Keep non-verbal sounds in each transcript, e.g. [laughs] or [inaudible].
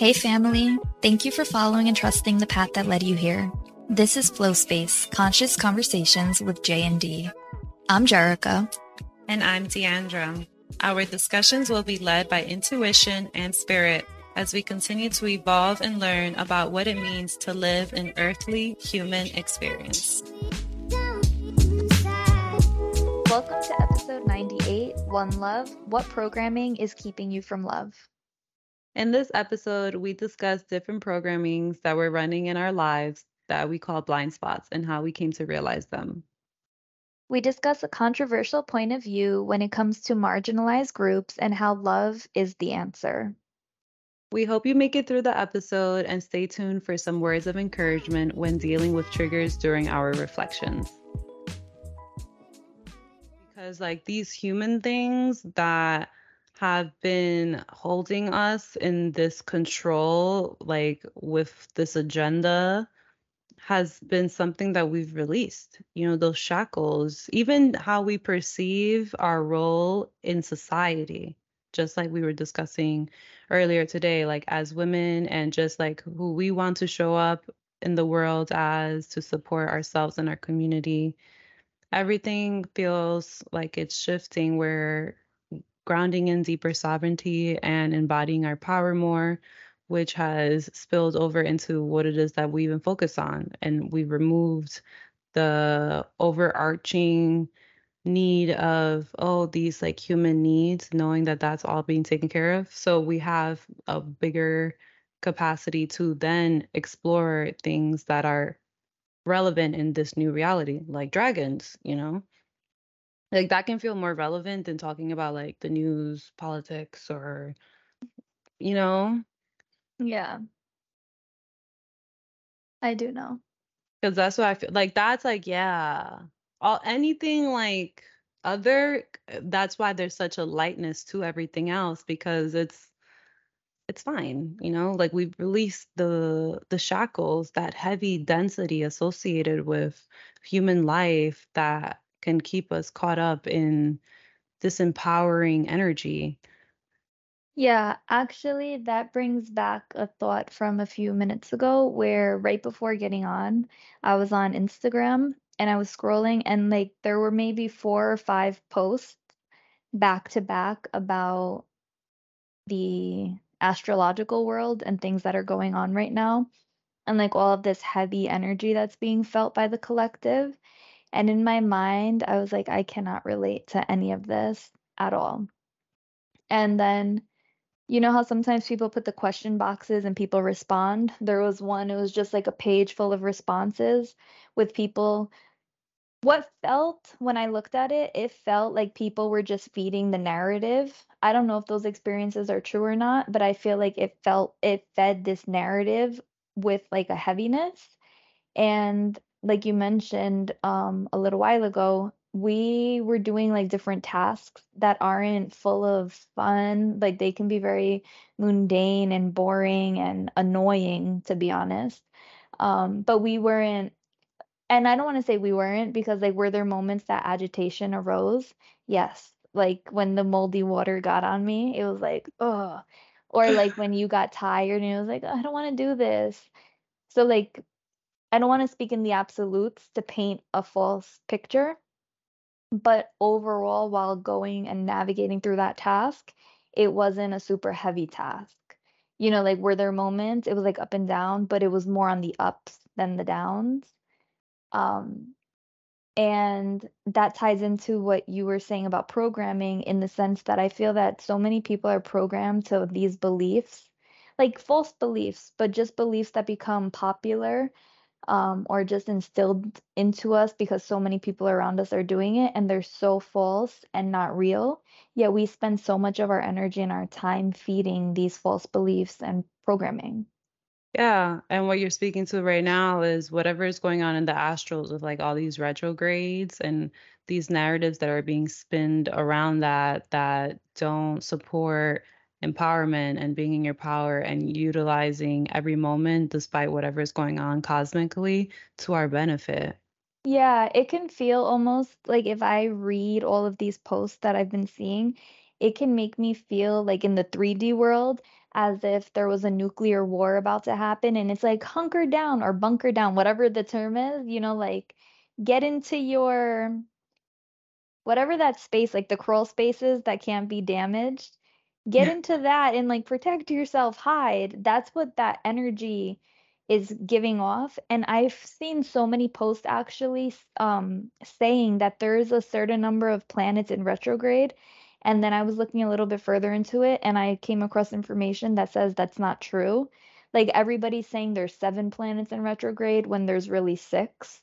Hey, family. Thank you for following and trusting the path that led you here. This is Flow Space Conscious Conversations with J and D. I'm Jerica. And I'm Deandra. Our discussions will be led by intuition and spirit as we continue to evolve and learn about what it means to live an earthly human experience. Welcome to episode 98 One Love What Programming is Keeping You from Love? In this episode, we discuss different programmings that we're running in our lives that we call blind spots and how we came to realize them. We discuss a controversial point of view when it comes to marginalized groups and how love is the answer. We hope you make it through the episode and stay tuned for some words of encouragement when dealing with triggers during our reflections. Because, like, these human things that have been holding us in this control, like with this agenda, has been something that we've released. You know, those shackles, even how we perceive our role in society, just like we were discussing earlier today, like as women and just like who we want to show up in the world as to support ourselves and our community. Everything feels like it's shifting where grounding in deeper sovereignty and embodying our power more, which has spilled over into what it is that we even focus on. And we removed the overarching need of oh these like human needs knowing that that's all being taken care of so we have a bigger capacity to then explore things that are relevant in this new reality like dragons you know like that can feel more relevant than talking about like the news, politics, or you know, Yeah, I do know. because that's what I feel like. That's like yeah, all anything like other. That's why there's such a lightness to everything else because it's it's fine, you know. Like we've released the the shackles, that heavy density associated with human life that can keep us caught up in this empowering energy. Yeah, actually, that brings back a thought from a few minutes ago where right before getting on, I was on Instagram and I was scrolling, and like there were maybe four or five posts back to back about the astrological world and things that are going on right now, and like all of this heavy energy that's being felt by the collective. And in my mind, I was like, I cannot relate to any of this at all. And then, you know how sometimes people put the question boxes and people respond? There was one, it was just like a page full of responses with people. What felt when I looked at it, it felt like people were just feeding the narrative. I don't know if those experiences are true or not, but I feel like it felt it fed this narrative with like a heaviness. And like you mentioned um, a little while ago, we were doing like different tasks that aren't full of fun. Like they can be very mundane and boring and annoying, to be honest. Um, but we weren't, and I don't want to say we weren't because like were there moments that agitation arose? Yes. Like when the moldy water got on me, it was like, oh. Or like when you got tired and it was like, I don't want to do this. So like I don't want to speak in the absolutes to paint a false picture, but overall, while going and navigating through that task, it wasn't a super heavy task. You know, like were there moments it was like up and down, but it was more on the ups than the downs. Um, and that ties into what you were saying about programming in the sense that I feel that so many people are programmed to these beliefs, like false beliefs, but just beliefs that become popular um, or just instilled into us because so many people around us are doing it and they're so false and not real. Yet we spend so much of our energy and our time feeding these false beliefs and programming. Yeah, and what you're speaking to right now is whatever is going on in the astrals with like all these retrogrades and these narratives that are being spinned around that that don't support empowerment and being in your power and utilizing every moment despite whatever is going on cosmically to our benefit. Yeah, it can feel almost like if I read all of these posts that I've been seeing, it can make me feel like in the 3D world as if there was a nuclear war about to happen and it's like hunker down or bunker down, whatever the term is, you know, like get into your whatever that space, like the crawl spaces that can't be damaged, get Yeah. into that and like protect yourself, hide. That's what that energy is giving off. And I've seen so many posts actually um saying that there is a certain number of planets in retrograde. And then I was looking a little bit further into it and I came across information that says that's not true. Like everybody's saying there's seven planets in retrograde when there's really six.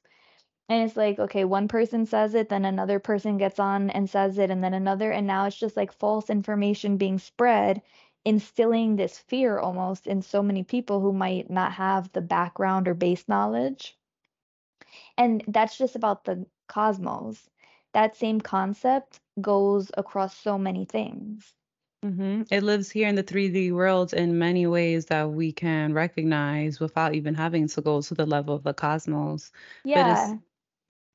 And it's like, okay, one person says it, then another person gets on and says it, and then another, and now it's just like false information being spread, instilling this fear almost in so many people who might not have the background or base knowledge. And that's just about the cosmos. That same concept goes across so many things. hmm It lives here in the 3D world in many ways that we can recognize without even having to go to the level of the cosmos. But Yeah.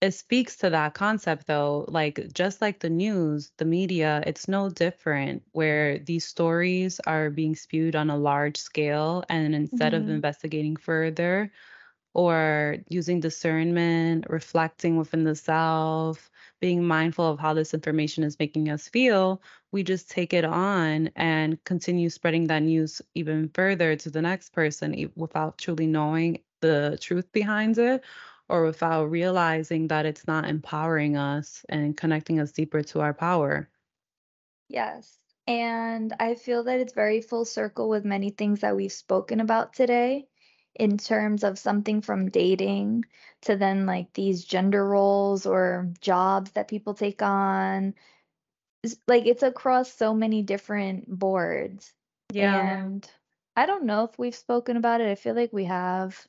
it speaks to that concept though, like just like the news, the media, it's no different where these stories are being spewed on a large scale and instead of hmm investigating further, or using discernment, reflecting within the self, being mindful of how this information is making us feel, we just take it on and continue spreading that news even further to the next person without truly knowing the truth behind it or without realizing that it's not empowering us and connecting us deeper to our power. Yes. And I feel that it's very full circle with many things that we've spoken about today in terms of something from dating to then like these gender roles or jobs that people take on. Like it's across so many different boards. Yeah. And I don't know if we've spoken about it. I feel like we have,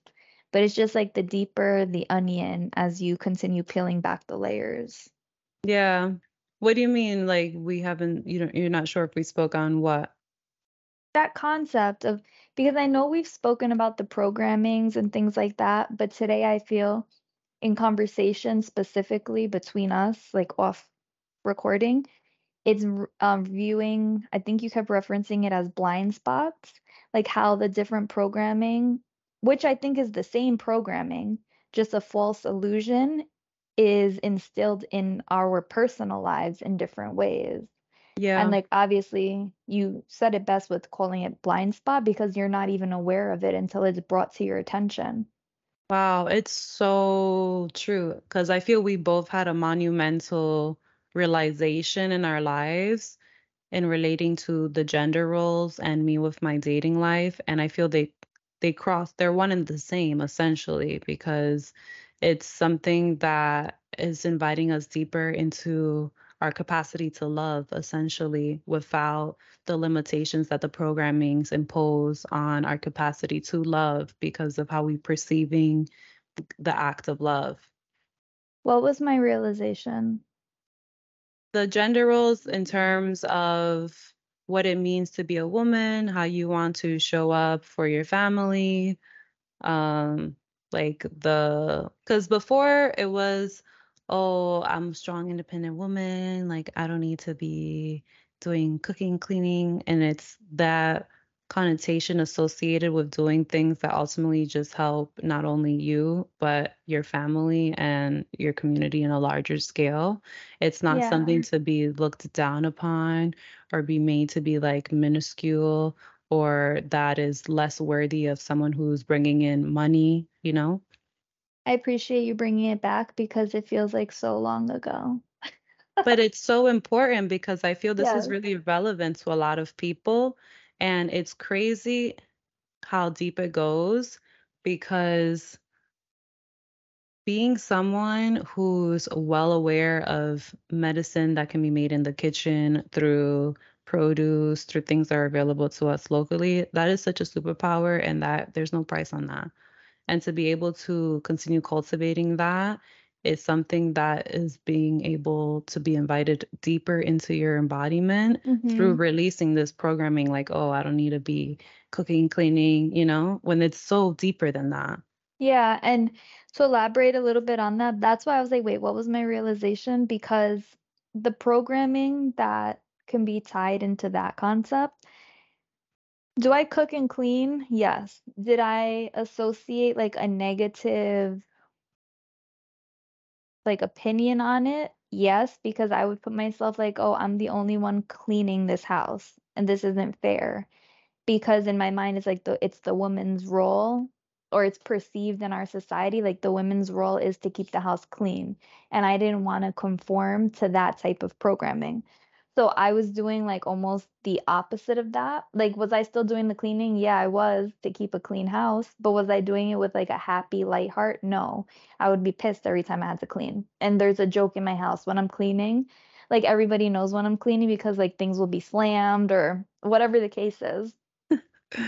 but it's just like the deeper the onion as you continue peeling back the layers. Yeah. What do you mean like we haven't you don't you're not sure if we spoke on what? That concept of because I know we've spoken about the programmings and things like that, but today I feel in conversation specifically between us, like off recording, it's um, viewing, I think you kept referencing it as blind spots, like how the different programming, which I think is the same programming, just a false illusion, is instilled in our personal lives in different ways. And like obviously you said it best with calling it blind spot because you're not even aware of it until it's brought to your attention. Wow, it's so true because I feel we both had a monumental realization in our lives in relating to the gender roles and me with my dating life. And I feel they they cross, they're one and the same essentially because it's something that is inviting us deeper into our capacity to love essentially without the limitations that the programmings impose on our capacity to love because of how we perceiving the act of love. What was my realization? The gender roles in terms of what it means to be a woman, how you want to show up for your family, um like the because before it was oh i'm a strong independent woman like i don't need to be doing cooking cleaning and it's that connotation associated with doing things that ultimately just help not only you but your family and your community in a larger scale it's not Yeah, something to be looked down upon or be made to be like minuscule or that is less worthy of someone who's bringing in money, you know? I appreciate you bringing it back because it feels like so long ago. But [laughs] it's so important because I feel this is really relevant to a lot of people. And it's crazy how deep it goes because being someone who's well aware of medicine that can be made in the kitchen through produce, through things that are available to us locally, that is such a superpower and that there's no price on that. And to be able to continue cultivating that is something that is being able to be invited deeper into your embodiment through hmm releasing this programming like, oh, I don't need to be cooking, cleaning, you know, when it's so deeper than that. Yeah, and to elaborate a little bit on that, that's why I was like, "Wait, what was my realization?" Because the programming that can be tied into that concept do I cook and clean? Yes. Did I associate, like, a negative like, opinion on it? Yes, because I would put myself like, "Oh, I'm the only one cleaning this house, and this isn't fair." Because in my mind, it's like the it's the woman's role, or it's perceived in our society, like the women's role is to keep the house clean, and I didn't wanna conform to that type of programming. So I was doing, like, almost the opposite of that. Like, was I still doing the cleaning? Yeah, I was, to keep a clean house, but was I doing it with, like, a happy, light heart? No. I would be pissed every time I had to clean, and there's a joke in my house when I'm cleaning, like, everybody knows when I'm cleaning because, like, things will be slammed or whatever the case is.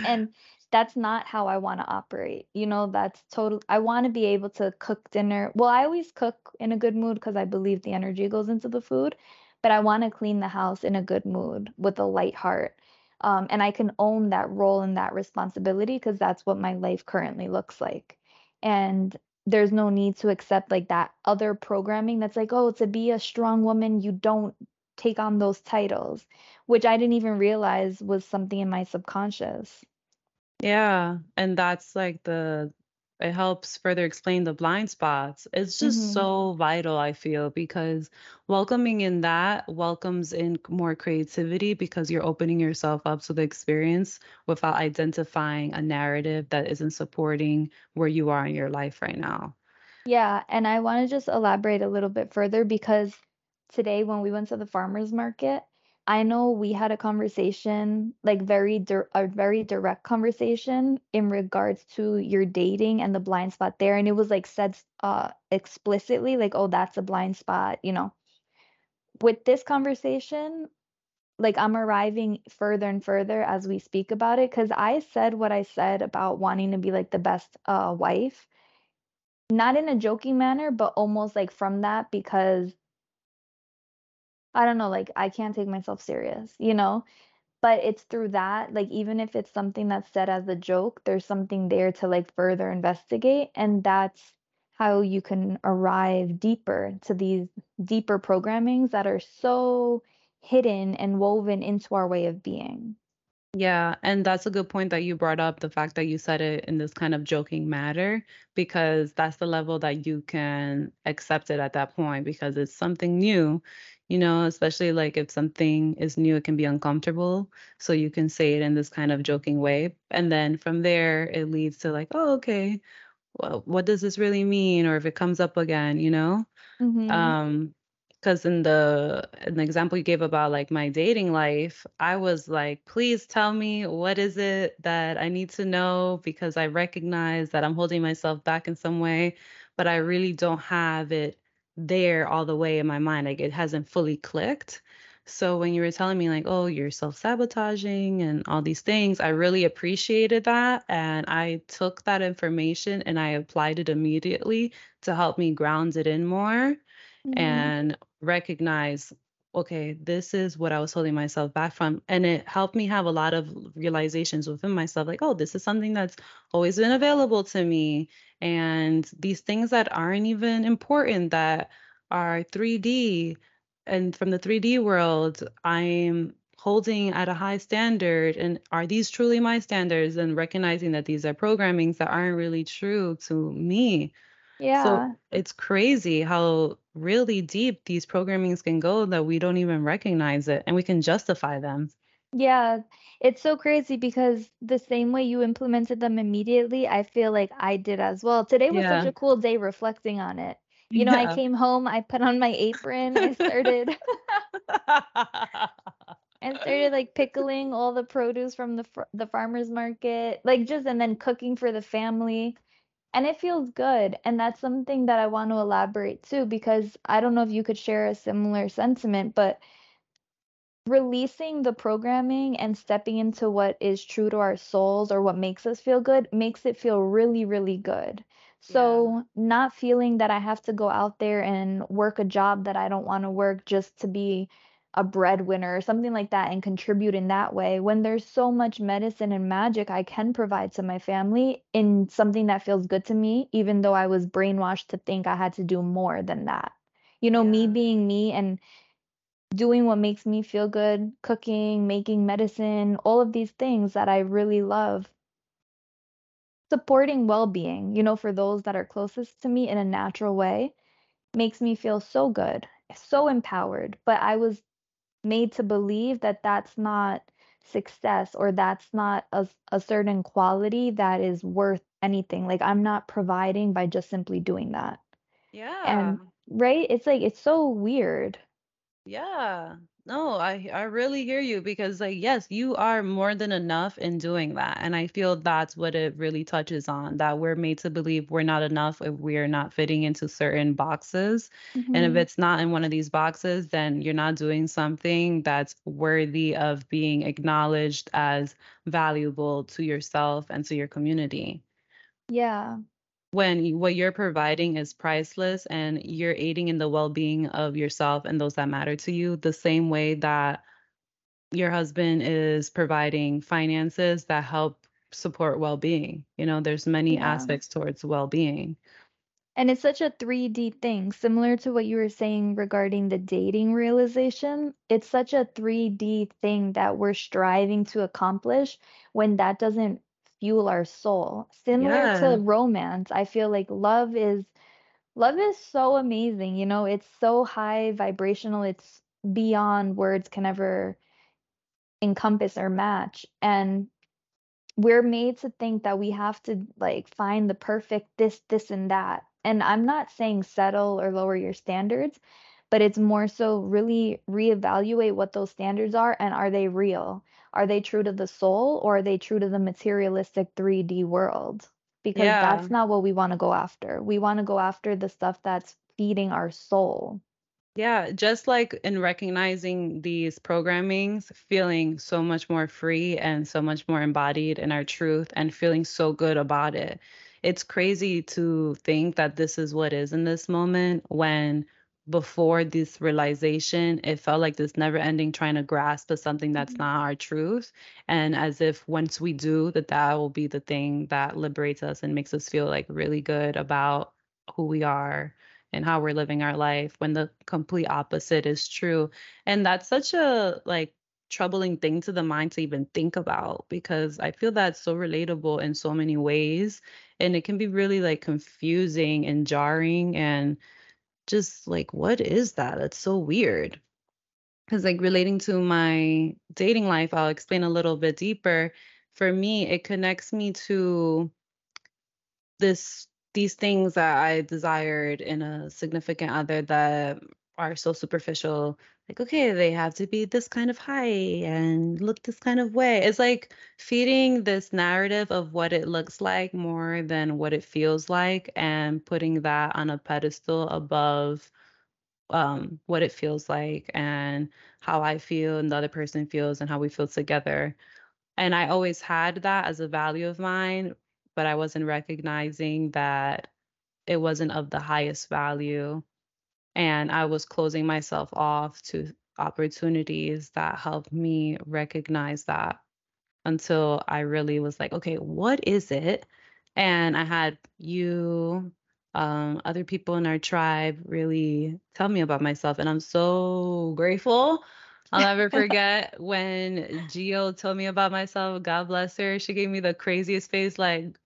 And that's not how I wanna operate, you know, that's total I wanna be able to cook dinner well, I always cook in a good mood because I believe the energy goes into the food, but I wanna clean the house in a good mood with a light heart, um, and I can own that role and that responsibility because that's what my life currently looks like, and there's no need to accept, like, that other programming that's like, "Oh, to be a strong woman, you don't take on those titles," which I didn't even realize was something in my subconscious. Yeah, and that's like the it helps further explain the blind spots. It's just Mhm. so vital, I feel, because welcoming in that welcomes in more creativity because you're opening yourself up to the experience without identifying a narrative that isn't supporting where you are in your life right now. Yeah, and I wanna just elaborate a little bit further because today when we went to the farmer's market, I know we had a conversation, like, very dir a very direct conversation in regards to your dating and the blind spot there, and it was, like, said uh, explicitly, like, "Oh, that's a blind spot," you know? With this conversation, like, I'm arriving further and further as we speak about it, because I said what I said about wanting to be, like, the best, uh, wife not in a joking manner, but almost, like, from that because I don't know, like, I can't take myself serious, you know? But it's through that, like, even if it's something that's said as a joke, there's something there to, like, further investigate, and that's how you can arrive deeper to these deeper programmings that are so hidden and woven into our way of being. Yeah, and that's a good point that you brought up, the fact that you said it in this kind of joking matter, because that's the level that you can accept it at that point because it's something new, you know, especially, like, if something is new, it can be uncomfortable, so you can say it in this kind of joking way, and then from there, it leads to, like, "Oh, okay. Well, what does this really mean?" Or if it comes up again, you know? Mhm. Um, 'cause in the in the example you gave about, like, my dating life, I was like, "Please tell me what is it that I need to know because I recognize that I'm holding myself back in some way," but I really don't have it there all the way in my mind, like, it hasn't fully clicked. So when you were telling me, like, "Oh, you're self-sabotaging and all these things," I really appreciated that, and I took that information and I applied it immediately to help me ground it in more Mhm. and recognize, "Okay, this is what I was holding myself back from," and it helped me have a lot of realizations within myself, like, "Oh, this is something that's always been available to me," and these things that aren't even important that are 3D, and from the 3D world, I'm holding at a high standard, and are these truly my standards? And recognizing that these are programmings that aren't really true to me. So, it's crazy how really deep these programmings can go that we don't even recognize it, and we can justify them. Yeah, it's so crazy because the same way you implemented them immediately, I feel like I did as well. Today was such a cool day reflecting on it. You know, I came home, I put on my apron, I started [laughs] and started, like, pickling all the produce from the far the farmer's market, like, just and then cooking for the family, and it feels good, and that's something that I want to elaborate too because I don't know if you could share a similar sentiment, but releasing the programming and stepping into what is true to our souls or what makes us feel good, makes it feel really, really good. Yeah. So, not feeling that I have to go out there and work a job that I don't wanna work just to be a breadwinner or something like that and contribute in that way when there's so much medicine and magic I can provide to my family in something that feels good to me, even though I was brainwashed to think I had to do more than that. You know, me being me and doing what makes me feel good, cooking, making medicine, all of these things that I really love. Supporting well-being, you know, for those that are closest to me in a natural way makes me feel so good, so empowered, but I was made to believe that that's not success or that's not a certain quality that is worth anything, like, I'm not providing by just simply doing that. Yeah. And right? It's like it's so weird. Yeah. No, I I really hear you because like yes, you are more than enough in doing that. And I feel that's what it really touches on, that we're made to believe we're not enough if we're not fitting into certain boxes. And if Mhm. it's not in one of these boxes, then you're not doing something that's worthy of being acknowledged as valuable to yourself and to your community. Yeah. When what you're providing is priceless and you're aiding in the well-being of yourself and those that matter to you, the same way that your husband is providing finances that help support well-being. You know, there's many Yeah. aspects towards well-being. And it's such a 3D thing, similar to what you were saying regarding the dating realization. It's such a 3D thing that we're striving to accomplish when that doesn't fuel our soul. Similar to romance, I feel like love is love is so amazing, you know, it's so high vibrational, it's beyond words can ever encompass or match, and we're made to think that we have to, like, find the perfect this, this, and that. And I'm not saying settle or lower your standards, but it's more so really reevaluate what those standards are and are they real? Are they true to the soul or are they true to the materialistic 3D world? Because Yeah. that's not what we wanna go after. We wanna go after the stuff that's feeding our soul. Yeah, just like in recognizing these programmings, feeling so much more free and so much more embodied in our truth and feeling so good about it. It's crazy to think that this is what is in this moment when before this realization, it felt like this never ending trying to grasp to something that's Mhm. not our truth. And as if once we do, that that will be the thing that liberates us and makes us feel like really good about who we are and how we're living our life when the complete opposite is true. And that's such a like troubling thing to the mind to even think about because I feel that's so relatable in so many ways. And it can be really like confusing and jarring and just like, what is that? It's so weird. Because like relating to my dating life, I'll explain a little bit deeper. For me, it connects me to this these things that I desired in a significant other that are so superficial. Like, okay, they have to be this kind of height and look this kind of way. It's like feeding this narrative of what it looks like more than what it feels like and putting that on a pedestal above um what it feels like and how I feel and the other person feels and how we feel together. And I always had that as a value of mine, but I wasn't recognizing that it wasn't of the highest value. And I was closing myself off to opportunities that helped me recognize that until I really was like, okay, what is it? And I had you, um, other people in our tribe really tell me about myself. And I'm so grateful. I'll never [laughs] forget when Geo told me about myself. God bless her. She gave me the craziest face, like,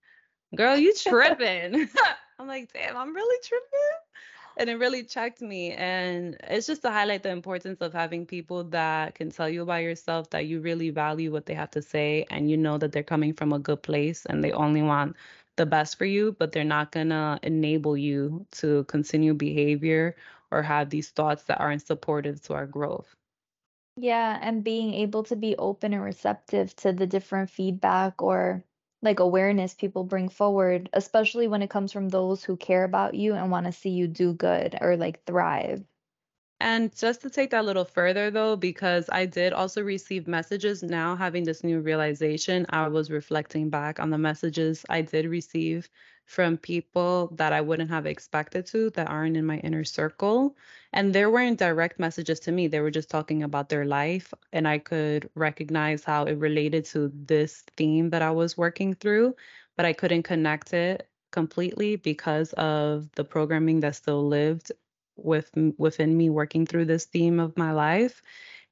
girl, you [laughs] tripping. [laughs] I'm like, damn, I'm really tripping. And it really checked me. And it's just to highlight the importance of having people that can tell you about yourself that you really value what they have to say and you know that they're coming from a good place and they only want the best for you, but they're not gonna enable you to continue behavior or have these thoughts that aren't supportive to our growth. Yeah, and being able to be open and receptive to the different feedback or like awareness people bring forward, especially when it comes from those who care about you and want to see you do good or like thrive. And just to take that a little further though, because I did also receive messages now having this new realization, I was reflecting back on the messages I did receive from people that I wouldn't have expected to that aren't in my inner circle. And there weren't direct messages to me. They were just talking about their life. And I could recognize how it related to this theme that I was working through, but I couldn't connect it completely because of the programming that still lived with within me working through this theme of my life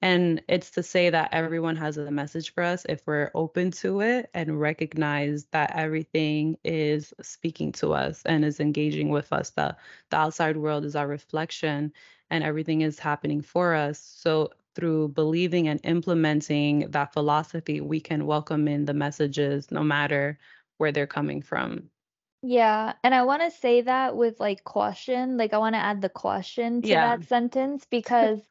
and it's to say that everyone has a message for us if we're open to it and recognize that everything is speaking to us and is engaging with us. The, the outside world is our reflection and everything is happening for us. So through believing and implementing that philosophy, we can welcome in the messages no matter where they're coming from. Yeah, and I want to say that with like caution. Like I want to add the caution to Yeah. that sentence [laughs] because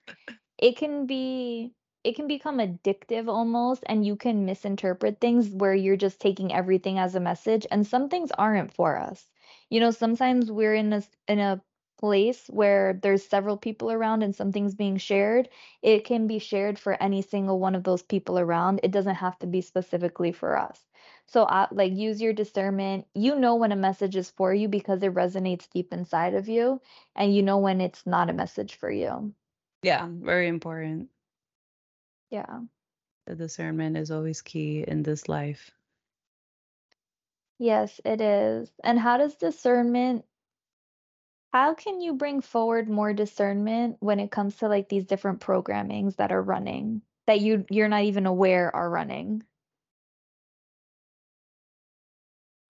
it can be it can become addictive almost and you can misinterpret things where you're just taking everything as a message and some things aren't for us. You know, sometimes we're in a in a place where there's several people around and something's being shared. It can be shared for any single one of those people around. It doesn't have to be specifically for us. So, uh, like, use your discernment. You know when a message is for you because it resonates deep inside of you, and you know when it's not a message for you. Yeah, um, very important. Yeah. The discernment is always key in this life. Yes, it is. And how does discernment, how can you bring forward more discernment when it comes to like these different programmings that are running that you you're not even aware are running?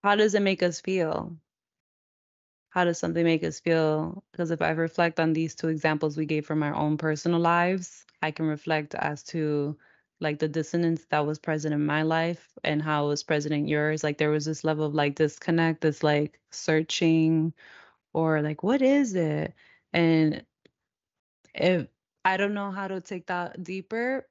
How does it make us feel? How does something make us feel? Because if I reflect on these two examples we gave from our own personal lives, I can reflect as to like the dissonance that was present in my life and how it was present in yours. Like there was this level of like disconnect, this like searching or like what is it? And if I don't know how to take that deeper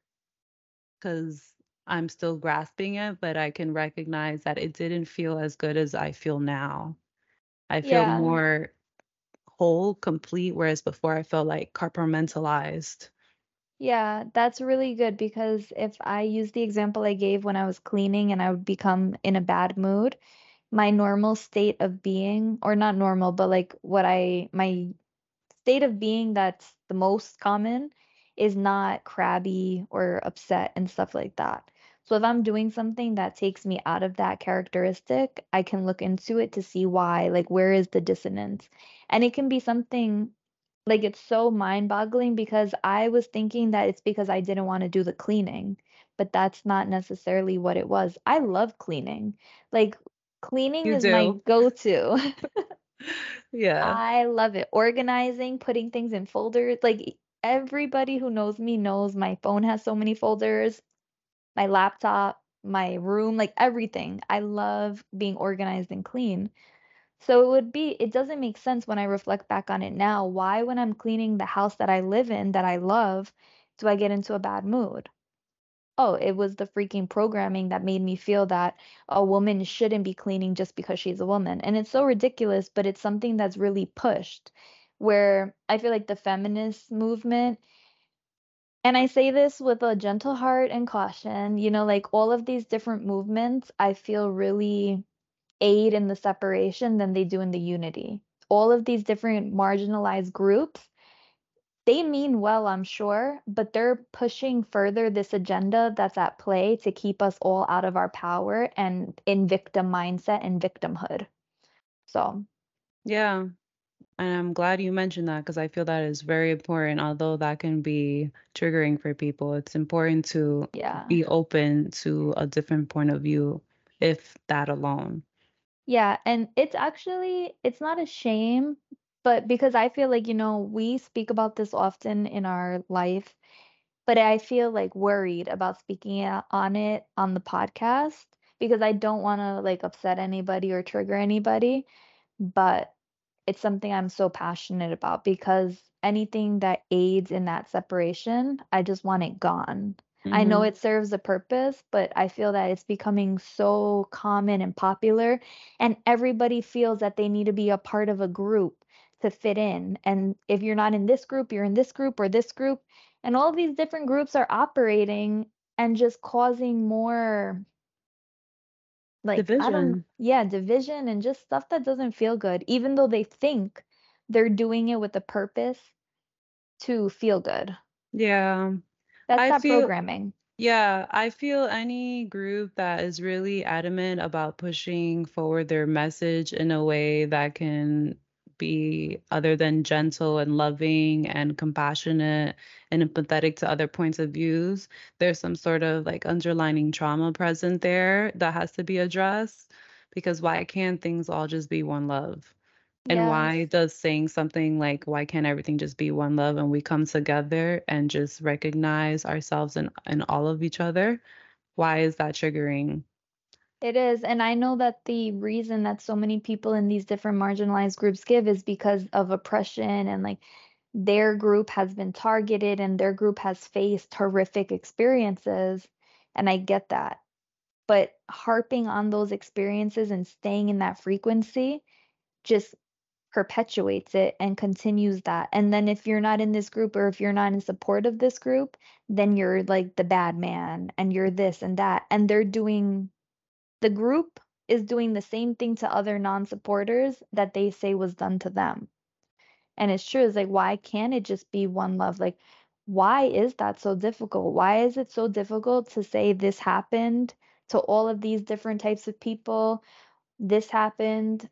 because I'm still grasping it, but I can recognize that it didn't feel as good as I feel now. I feel Yeah. more whole, complete, whereas before I felt like compartmentalized. Yeah, that's really good because if I use the example I gave when I was cleaning and I would become in a bad mood, my normal state of being, or not normal, but like what I, my state of being that's the most common is not crabby or upset and stuff like that. So if I'm doing something that takes me out of that characteristic, I can look into it to see why, like where is the dissonance? And it can be something like it's so mind-boggling because I was thinking that it's because I didn't want to do the cleaning, but that's not necessarily what it was. I love cleaning. Like cleaning You is my [laughs] go-to. Yeah. I love it. Organizing, putting things in folders. Like everybody who knows me knows my phone has so many folders, my laptop, my room, like everything. I love being organized and clean. So it would be, it doesn't make sense when I reflect back on it now. Why, when I'm cleaning the house that I live in, that I love, do I get into a bad mood? Oh, it was the freaking programming that made me feel that a woman shouldn't be cleaning just because she's a woman. And it's so ridiculous, but it's something that's really pushed where I feel like the feminist movement, and I say this with a gentle heart and caution, you know, like all of these different movements, I feel really aid in the separation than they do in the unity. All of these different marginalized groups they mean well, I'm sure, but they're pushing further this agenda that's at play to keep us all out of our power and in victim mindset and victimhood. So, Yeah. And I'm glad you mentioned that because I feel that is very important. Although that can be triggering for people, it's important to yeah. be open to a different point of view, if that alone. Yeah, and it's actually it's not a shame, but because I feel like, you know, we speak about this often in our life, but I feel like worried about speaking on it on the podcast because I don't want to like upset anybody or trigger anybody. But it's something I'm so passionate about because anything that aids in that separation, I just want it gone. I know hmm it serves a purpose, but I feel that it's becoming so common and popular, and everybody feels that they need to be a part of a group to fit in. And if you're not in this group, you're in this group or this group. And all these different groups are operating and just causing more Like, Division. yeah, division and just stuff that doesn't feel good, even though they think they're doing it with a purpose to feel good. Yeah. That's I that feel programming. Yeah, I feel any group that is really adamant about pushing forward their message in a way that can be other than gentle and loving and compassionate and empathetic to other points of views, there's some sort of like underlining trauma present there that has to be addressed because why can't things all just be one love? And Yes. why does saying something like, "Why can't everything just be one love?" and we come together and just recognize ourselves and, in all of each other, why is that triggering? It is, and I know that the reason that so many people in these different marginalized groups give is because of oppression and like their group has been targeted and their group has faced horrific experiences, and I get that. But harping on those experiences and staying in that frequency just perpetuates it and continues that. And then if you're not in this group or if you're not in support of this group, then you're like the bad man and you're this and that. And they're doing the group is doing the same thing to other non-supporters that they say was done to them. And it's true. It's like, why can't it just be one love? Like, why is that so difficult? Why is it so difficult to say this happened to all of these different types of people? This happened.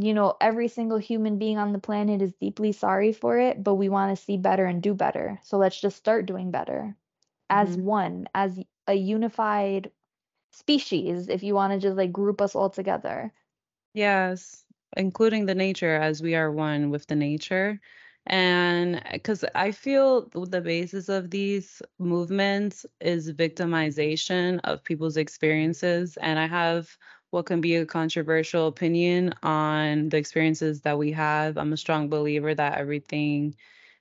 You know, every single human being on the planet is deeply sorry for it, but we want to see better and do better. So let's just start doing better as Mhm. one, as a unified species, if you want to just like group us all together. Yes, including the nature as we are one with the nature. And uh, because I feel the basis of these movements is victimization of people's experiences. And I have what can be a controversial opinion on the experiences that we have. I'm a strong believer that everything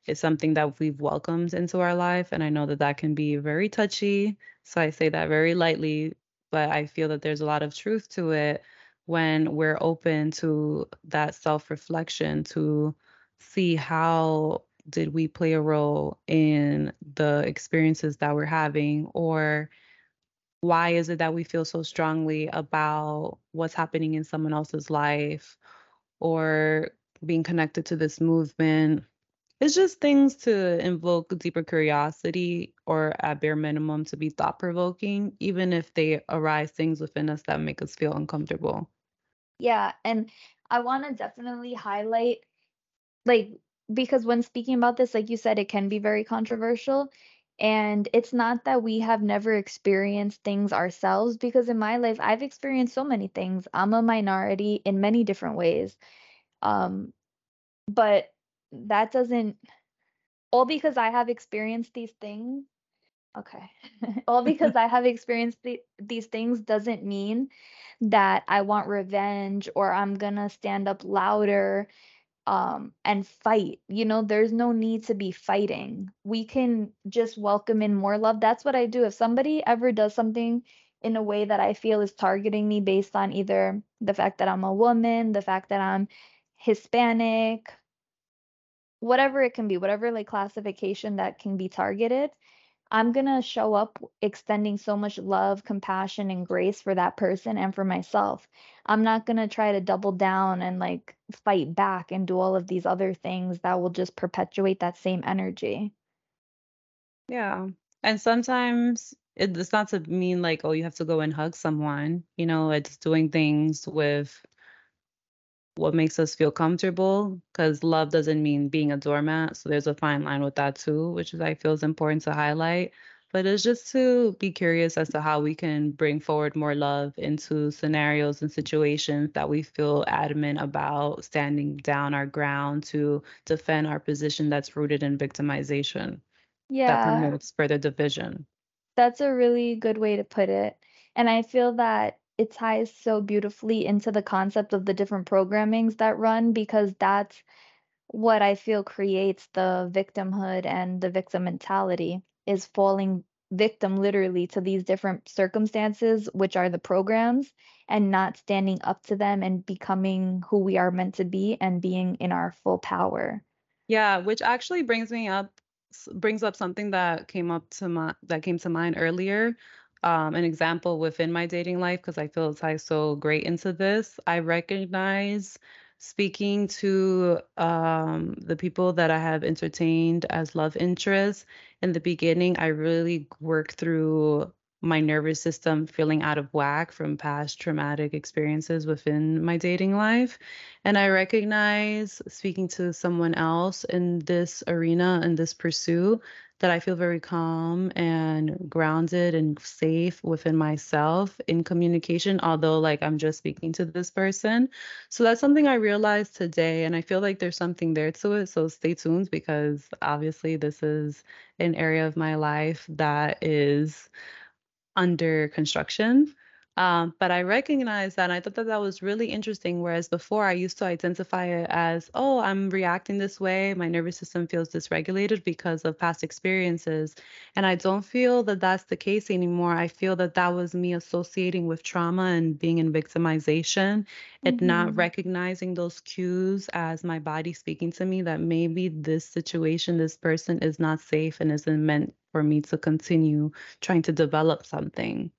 is something that we've welcomed into our life. And I know that that can be very touchy. So I say that very lightly, but I feel that there's a lot of truth to it when we're open to that self-reflection to see how did we play a role in the experiences that we're having or why is it that we feel so strongly about what's happening in someone else's life or being connected to this movement it's just things to invoke deeper curiosity or at bare minimum to be thought provoking even if they arise things within us that make us feel uncomfortable Yeah, and I want to definitely highlight like because when speaking about this, like you said, it can be very controversial. And it's not that we have never experienced things ourselves, because in my life, I've experienced so many things. I'm a minority in many different ways. Um, but that doesn't, all because I have experienced these things. Okay. [laughs] all [laughs] because I have experienced the, these things doesn't mean that I want revenge or I'm gonna stand up louder um and fight you know there's no need to be fighting we can just welcome in more love that's what i do if somebody ever does something in a way that i feel is targeting me based on either the fact that i'm a woman the fact that i'm hispanic whatever it can be whatever like classification that can be targeted i'm going to show up extending so much love compassion and grace for that person and for myself i'm not going to try to double down and like fight back and do all of these other things that will just perpetuate that same energy Yeah. And sometimes it, it's not to mean like, oh, you have to go and hug someone. You know, it's doing things with what makes us feel comfortable because love doesn't mean being a doormat. So there's a fine line with that too, which is I feel is important to highlight. But it's just to be curious as to how we can bring forward more love into scenarios and situations that we feel adamant about standing down our ground to defend our position that's rooted in victimization Yeah. that promotes further division. That's a really good way to put it. And I feel that it ties so beautifully into the concept of the different programmings that run because that's what I feel creates the victimhood and the victim mentality is falling victim literally to these different circumstances, which are the programs, and not standing up to them and becoming who we are meant to be and being in our full power. Yeah, which actually brings me up brings up something that came up to my that came to mind earlier. Um, an example within my dating life because I feel it ties so great into this. I recognize speaking to um, the people that I have entertained as love interests. In the beginning, I really worked through my nervous system feeling out of whack from past traumatic experiences within my dating life. And I recognize speaking to someone else in this arena, in this pursuit, that I feel very calm and grounded and safe within myself in communication, although like I'm just speaking to this person. So that's something I realized today. And I feel like there's something there to it. So stay tuned because obviously this is an area of my life that is under construction. Um, but I recognized that and I thought that that was really interesting. Whereas before I used to identify it as, oh, I'm reacting this way. My nervous system feels dysregulated because of past experiences. And I don't feel that that's the case anymore. I feel that that was me associating with trauma and being in victimization and not Mm-hmm. recognizing those cues as my body speaking to me that maybe this situation, this person is not safe and isn't meant for me to continue trying to develop something.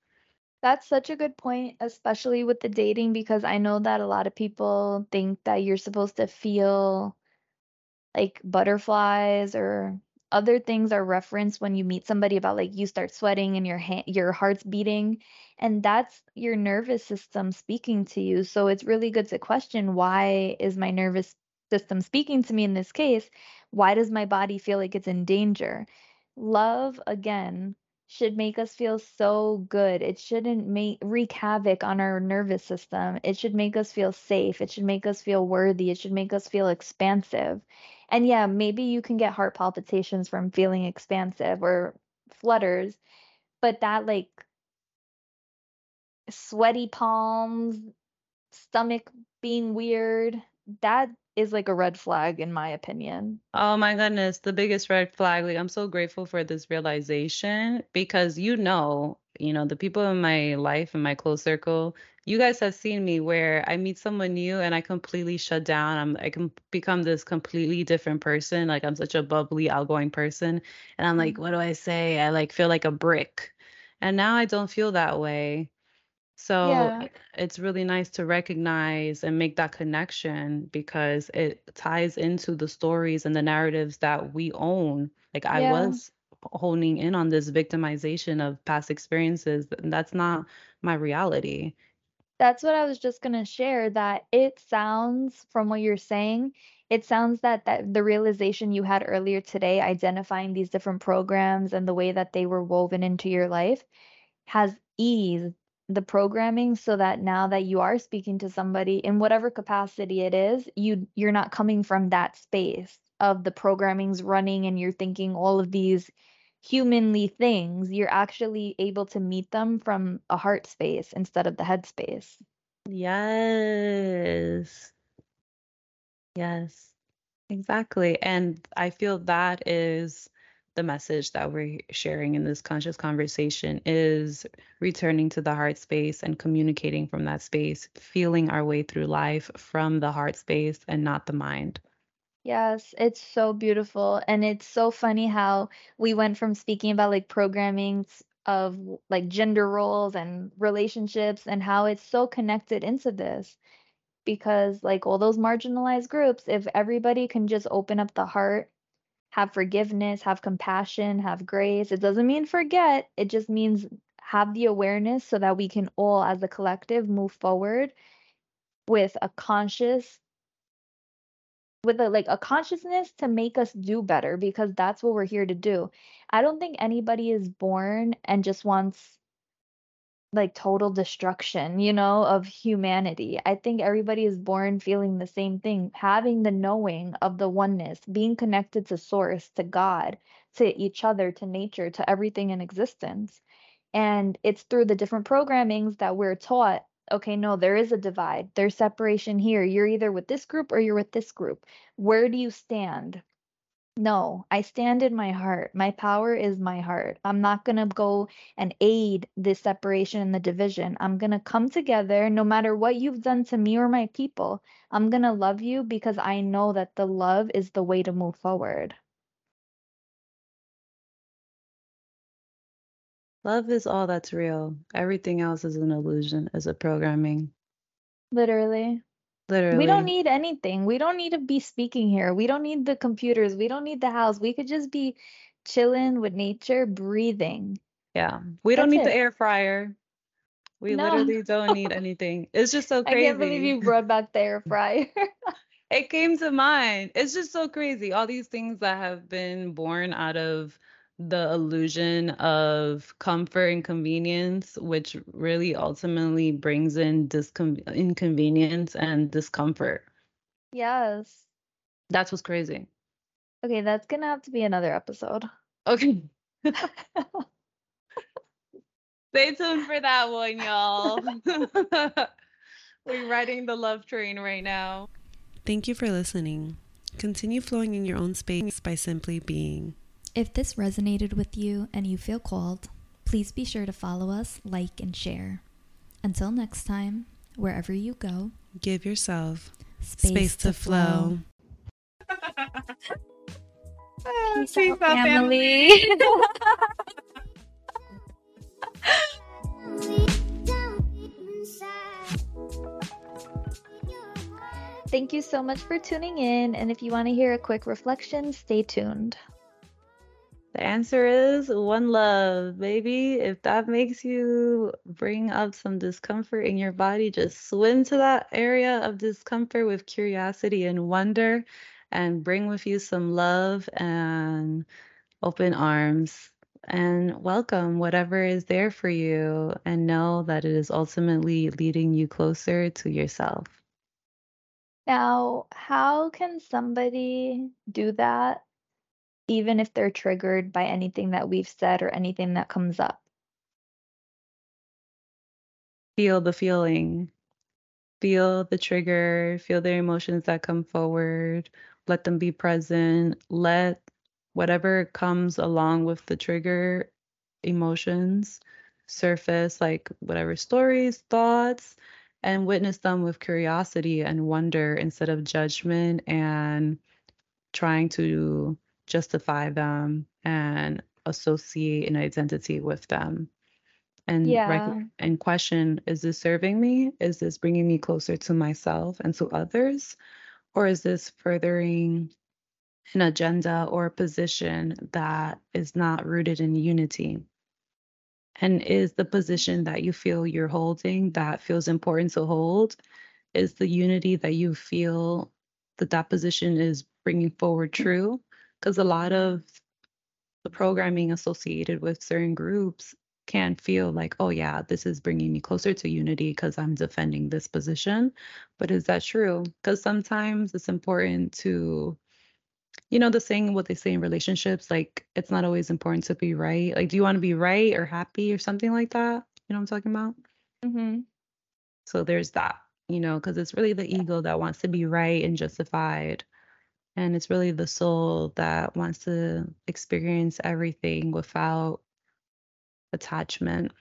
That's such a good point, especially with the dating, because I know that a lot of people think that you're supposed to feel like butterflies or other things are referenced when you meet somebody about like you start sweating and your hand your heart's beating and that's your nervous system speaking to you. So it's really good to question why is my nervous system speaking to me in this case? Why does my body feel like it's in danger? Love again should make us feel so good. It shouldn't make wreak havoc on our nervous system. It should make us feel safe. It should make us feel worthy. It should make us feel expansive. And yeah, maybe you can get heart palpitations from feeling expansive or flutters, but that like sweaty palms, stomach being weird, that is like a red flag in my opinion. Oh my goodness, the biggest red flag. Like, I'm so grateful for this realization because you know, you know, the people in my life, in my close circle, you guys have seen me where I meet someone new and I completely shut down. I'm I can become this completely different person. Like I'm such a bubbly, outgoing person. And I'm like, Mhm. what do I say? I like feel like a brick. And now I don't feel that way. So Yeah, it's really nice to recognize and make that connection because it ties into the stories and the narratives that we own. Like I yeah. was honing in on this victimization of past experiences, and that's not my reality. That's what I was just gonna share, that it sounds from what you're saying, it sounds that that the realization you had earlier today, identifying these different programs and the way that they were woven into your life, has eased the programming so that now that you are speaking to somebody in whatever capacity it is, you you're not coming from that space of the programming's running and you're thinking all of these humanly things. You're actually able to meet them from a heart space instead of the head space. Yes. Yes. Exactly. And I feel that is the message that we're sharing in this conscious conversation is returning to the heart space and communicating from that space, feeling our way through life from the heart space and not the mind. Yes, it's so beautiful. And it's so funny how we went from speaking about like programming of like gender roles and relationships and how it's so connected into this. Because like all those marginalized groups, if everybody can just open up the heart, have forgiveness, have compassion, have grace, it doesn't mean forget. It just means have the awareness so that we can all as a collective move forward with a conscious with a like a consciousness to make us do better because that's what we're here to do. I don't think anybody is born and just wants like total destruction, you know, of humanity. I think everybody is born feeling the same thing, having the knowing of the oneness, being connected to source, to God, to each other, to nature, to everything in existence. And it's through the different programmings that we're taught, okay, no, there is a divide. There's separation here. You're either with this group or you're with this group. Where do you stand? No, I stand in my heart. My power is my heart. I'm not going to go and aid this separation and the division. I'm going to come together no matter what you've done to me or my people. I'm going to love you because I know that the love is the way to move forward. Love is all that's real. Everything else is an illusion, is a programming. Literally. Literally. We don't need anything. We don't need to be speaking here. We don't need the computers. We don't need the house. We could just be chilling with nature, breathing. Yeah. We don't That's need the air fryer. We No. literally don't need [laughs] anything. It's just so crazy. I can't believe you brought back the air fryer. [laughs] It came to mind. It's just so crazy. All these things that have been born out of the illusion of comfort and convenience, which really ultimately brings in discon inconvenience and discomfort. Yes. That's what's crazy. Okay, that's gonna have to be another episode. Okay. [laughs] Stay tuned for that one, y'all. [laughs] We're riding the love train right now. Thank you for listening. Continue flowing in your own space by simply being. If this resonated with you and you feel called, please be sure to follow us, like, and share. Until next time, wherever you go, Give yourself space, space, to flow. Peace out, family. [laughs] Thank you so much for tuning in. And if you want to hear a quick reflection, stay tuned. The answer is one love, baby. If that makes you bring up some discomfort in your body, just swim to that area of discomfort with curiosity and wonder and bring with you some love and open arms and welcome whatever is there for you and know that it is ultimately leading you closer to yourself. Now, how can somebody do that even if they're triggered by anything that we've said or anything that comes up? Feel the feeling. Feel the trigger, feel the emotions that come forward, let them be present, let whatever comes along with the trigger emotions surface, like whatever stories, thoughts, and witness them with curiosity and wonder instead of judgment and trying to justify them and associate an identity with them. And rec- Yeah. and question is this serving me? Is this bringing me closer to myself and to others? Or is this furthering an agenda or a position that is not rooted in unity? And is the position that you feel you're holding that feels important to hold is the unity that you feel that that position is bringing forward true because a lot of the programming associated with certain groups can feel like oh yeah this is bringing me closer to unity because i'm defending this position. But is that true? Because sometimes it's important to you know the saying what they say in relationships like it's not always important to be right. Like do you want to be right or happy or something like that? You know what i'm talking about? Mm-hmm. so there's that you know because it's really the ego that wants to be right and justified and it's really the soul that wants to experience everything without attachment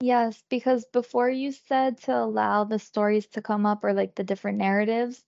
Yes, because before you said to allow the stories to come up or like the different narratives,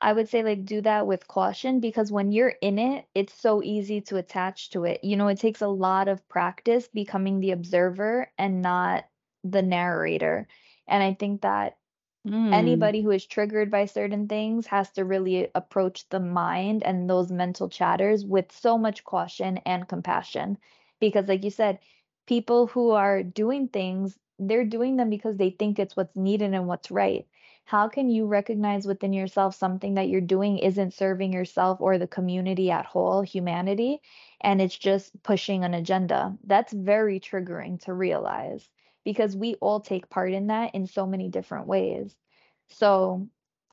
I would say like do that with caution because when you're in it, it's so easy to attach to it. You know, it takes a lot of practice becoming the observer and not the narrator. And I think that Mm, anybody who is triggered by certain things has to really approach the mind and those mental chatters with so much caution and compassion. Because, like you said, people who are doing things, they're doing them because they think it's what's needed and what's right. How can you recognize within yourself something that you're doing isn't serving yourself or the community at whole, humanity, and it's just pushing an agenda? That's very triggering to realize because we all take part in that in so many different ways. So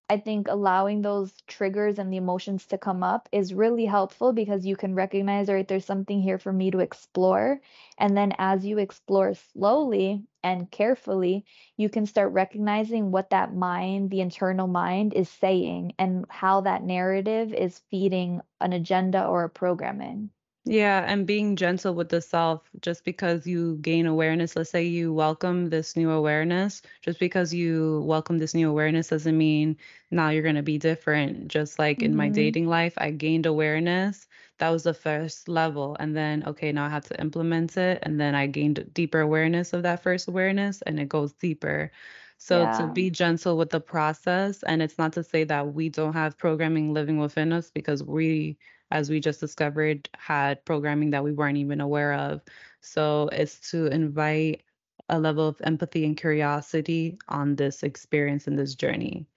I think allowing those triggers and the emotions to come up is really helpful because you can recognize, all right, there's something here for me to explore. And then as you explore slowly and carefully, you can start recognizing what that mind, the internal mind, is saying and how that narrative is feeding an agenda or a programming. Yeah, and being gentle with the self, just because you gain awareness, let's say you welcome this new awareness, just because you welcome this new awareness doesn't mean now you're going to be different. Just like in my hmm dating life, I gained awareness. That was the first level. And then, okay, now I have to implement it. And then I gained deeper awareness of that first awareness, and it goes deeper. So to be gentle with the process, and it's not to say that we don't have programming living within us because we as we just discovered, had programming that we weren't even aware of. So it's to invite a level of empathy and curiosity on this experience and this journey.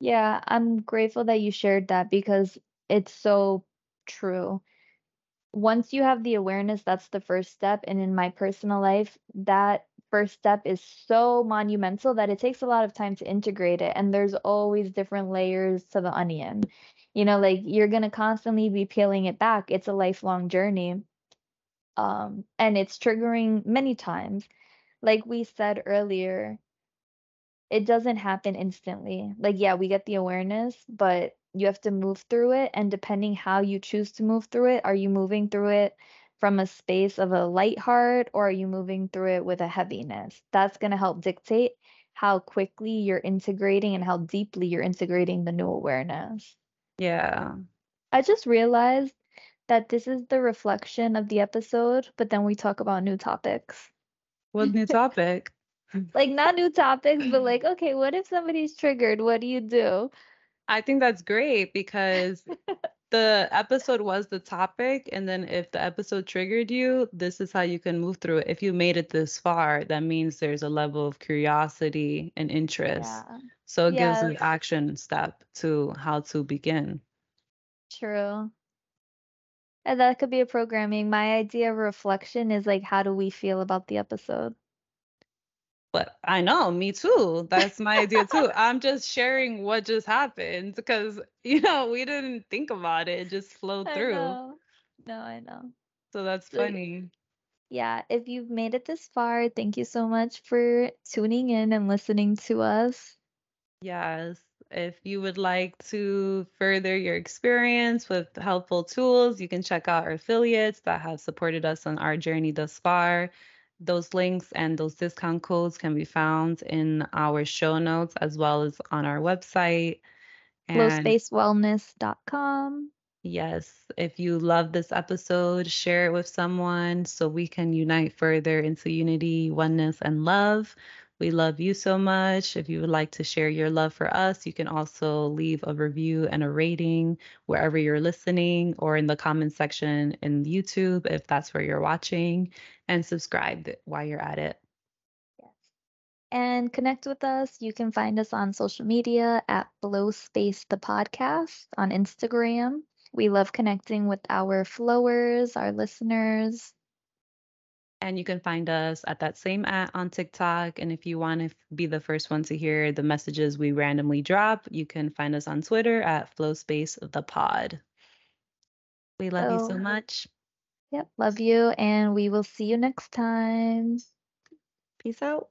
Yeah, I'm grateful that you shared that because it's so true. Once you have the awareness, that's the first step. And in my personal life, that first step is so monumental that it takes a lot of time to integrate it. And there's always different layers to the onion. You know, like you're gonna constantly be peeling it back. It's a lifelong journey. Um, and it's triggering many times. Like we said earlier, it doesn't happen instantly. Like, yeah, we get the awareness, but you have to move through it. And depending how you choose to move through it, are you moving through it from a space of a light heart or are you moving through it with a heaviness? That's going to help dictate how quickly you're integrating and how deeply you're integrating the new awareness. Yeah. I just realized that this is the reflection of the episode, but then we talk about new topics. What new topic? [laughs] Like, not new topics, but like, [laughs] okay, what if somebody's triggered? What do you do? I think that's great because [laughs] the episode was the topic. And then if the episode triggered you, this is how you can move through it. If you made it this far, that means there's a level of curiosity and interest. Yeah. So it gives an action step to how to begin. True. And that could be a programming. My idea of reflection is like, how do we feel about the episode? But I know, me too. That's my idea too. I'm just sharing what just happened because, you know, we didn't think about it. It just flowed I through. know. No, I know. So that's So, funny. yeah, if you've made it this far, thank you so much for tuning in and listening to us. Yes. If you would like to further your experience with helpful tools, you can check out our affiliates that have supported us on our journey thus far. Those links and those discount codes can be found in our show notes as well as on our website. And Flowspacewellness.com. yes, if you love this episode, share it with someone so we can unite further into unity, oneness, and love. We love you so much. If you would like to share your love for us, you can also leave a review and a rating wherever you're listening or in the comment section in YouTube if that's where you're watching, and subscribe while you're at it. Yes. And connect with us. You can find us on social media at Flow Space the Podcast on Instagram. We love connecting with our flowers, our listeners. And you can find us at that same at on TikTok. And if you want to be the first one to hear the messages we randomly drop, you can find us on Twitter at Flowspace the Pod. We love so, you so oh, much. Yep, love you, and we will see you next time. Peace out.